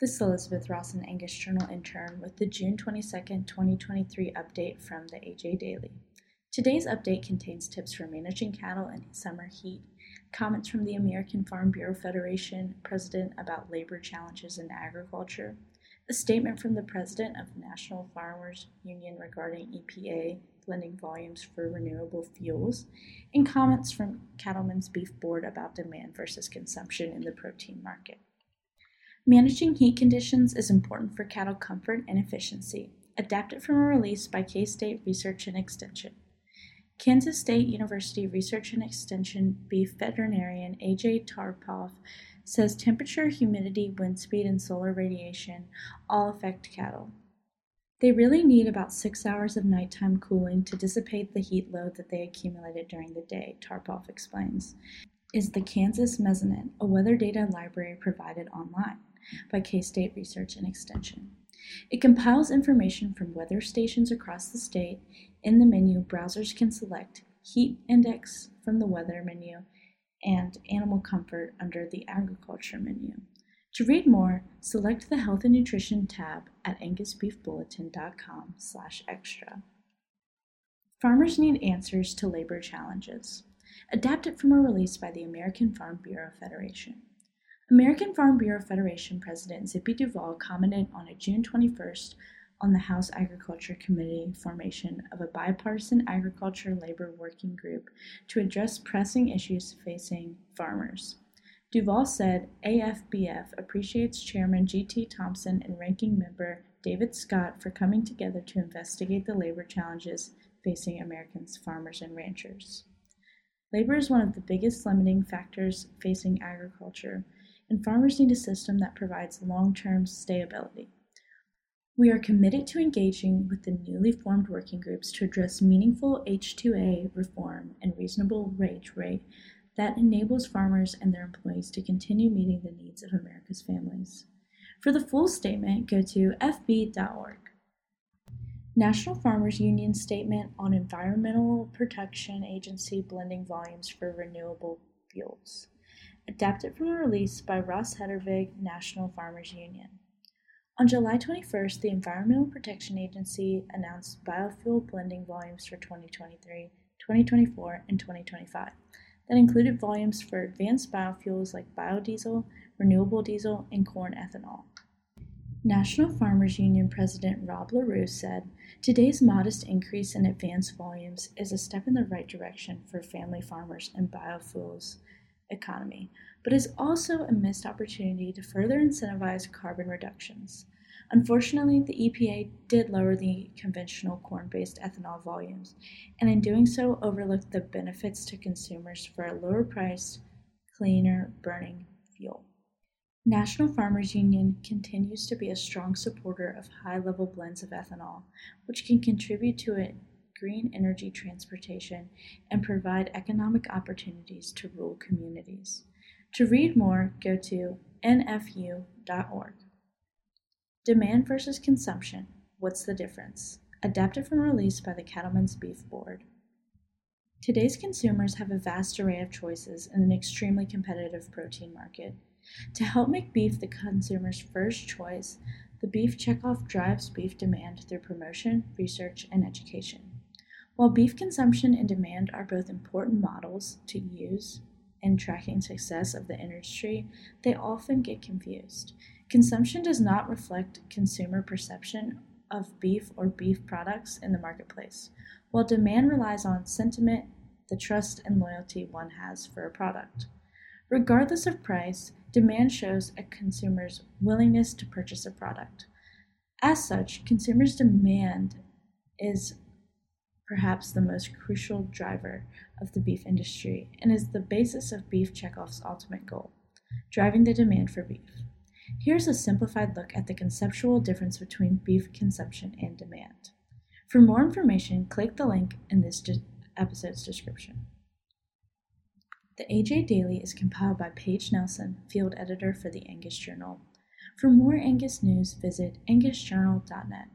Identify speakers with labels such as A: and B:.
A: This is Elizabeth Ross, an Angus Journal intern, with the June 22, 2023 update from the AJ Daily. Today's update contains tips for managing cattle in summer heat, comments from the American Farm Bureau Federation president about labor challenges in agriculture, a statement from the president of the National Farmers Union regarding EPA blending volumes for renewable fuels, and comments from Cattlemen's Beef Board about demand versus consumption in the protein market. Managing heat conditions is important for cattle comfort and efficiency. Adapted from a release by K State Research and Extension. Kansas State University Research and Extension beef veterinarian AJ Tarpoff says temperature, humidity, wind speed, and solar radiation all affect cattle. They really need about six hours of nighttime cooling to dissipate the heat load that they accumulated during the day, Tarpoff explains. Is the Kansas Mesonet, a weather data library provided online by K State Research and Extension. It compiles information from weather stations across the state. In the menu, browsers can select Heat Index from the Weather menu and Animal Comfort under the Agriculture menu. To read more, select the Health and Nutrition tab at angusbeefbulletin.com slash extra. Farmers need answers to labor challenges. Adapted from a release by the American Farm Bureau Federation. American Farm Bureau Federation President Zippy Duvall commented on a June 21st on the House Agriculture Committee formation of a bipartisan agriculture labor working group to address pressing issues facing farmers. Duvall said AFBF appreciates Chairman G.T. Thompson and Ranking Member David Scott for coming together to investigate the labor challenges facing Americans' farmers and ranchers. Labor is one of the biggest limiting factors facing agriculture and farmers need a system that provides long-term stability. We are committed to engaging with the newly formed working groups to address meaningful H2A reform and reasonable wage rate that enables farmers and their employees to continue meeting the needs of America's families. For the full statement, go to fb.org. National Farmers Union Statement on Environmental Protection Agency Blending Volumes for Renewable Fuels adapted from a release by Ross Hettervig, National Farmers Union. On July 21st, the Environmental Protection Agency announced biofuel blending volumes for 2023, 2024, and 2025 that included volumes for advanced biofuels like biodiesel, renewable diesel, and corn ethanol. National Farmers Union President Rob Larew said, Today's modest increase in advanced volumes is a step in the right direction for family farmers and biofuels economy, but is also a missed opportunity to further incentivize carbon reductions. Unfortunately, the EPA did lower the conventional corn based ethanol volumes, and in doing so, overlooked the benefits to consumers for a lower priced, cleaner burning fuel. National Farmers Union continues to be a strong supporter of high level blends of ethanol, which can contribute to a green energy transportation and provide economic opportunities to rural communities. To read more, go to nfu.org. Demand versus consumption What's the difference? Adapted from release by the Cattlemen's Beef Board. Today's consumers have a vast array of choices in an extremely competitive protein market. To help make beef the consumer's first choice, the Beef Checkoff drives beef demand through promotion, research, and education. While beef consumption and demand are both important models to use in tracking success of the industry, they often get confused. Consumption does not reflect consumer perception of beef or beef products in the marketplace, while demand relies on sentiment, the trust and loyalty one has for a product. Regardless of price, demand shows a consumer's willingness to purchase a product. As such, consumers' demand is perhaps the most crucial driver of the beef industry and is the basis of Beef Checkoff's ultimate goal driving the demand for beef. Here's a simplified look at the conceptual difference between beef consumption and demand. For more information, click the link in this de- episode's description. The AJ Daily is compiled by Paige Nelson, field editor for the Angus Journal. For more Angus news, visit angusjournal.net.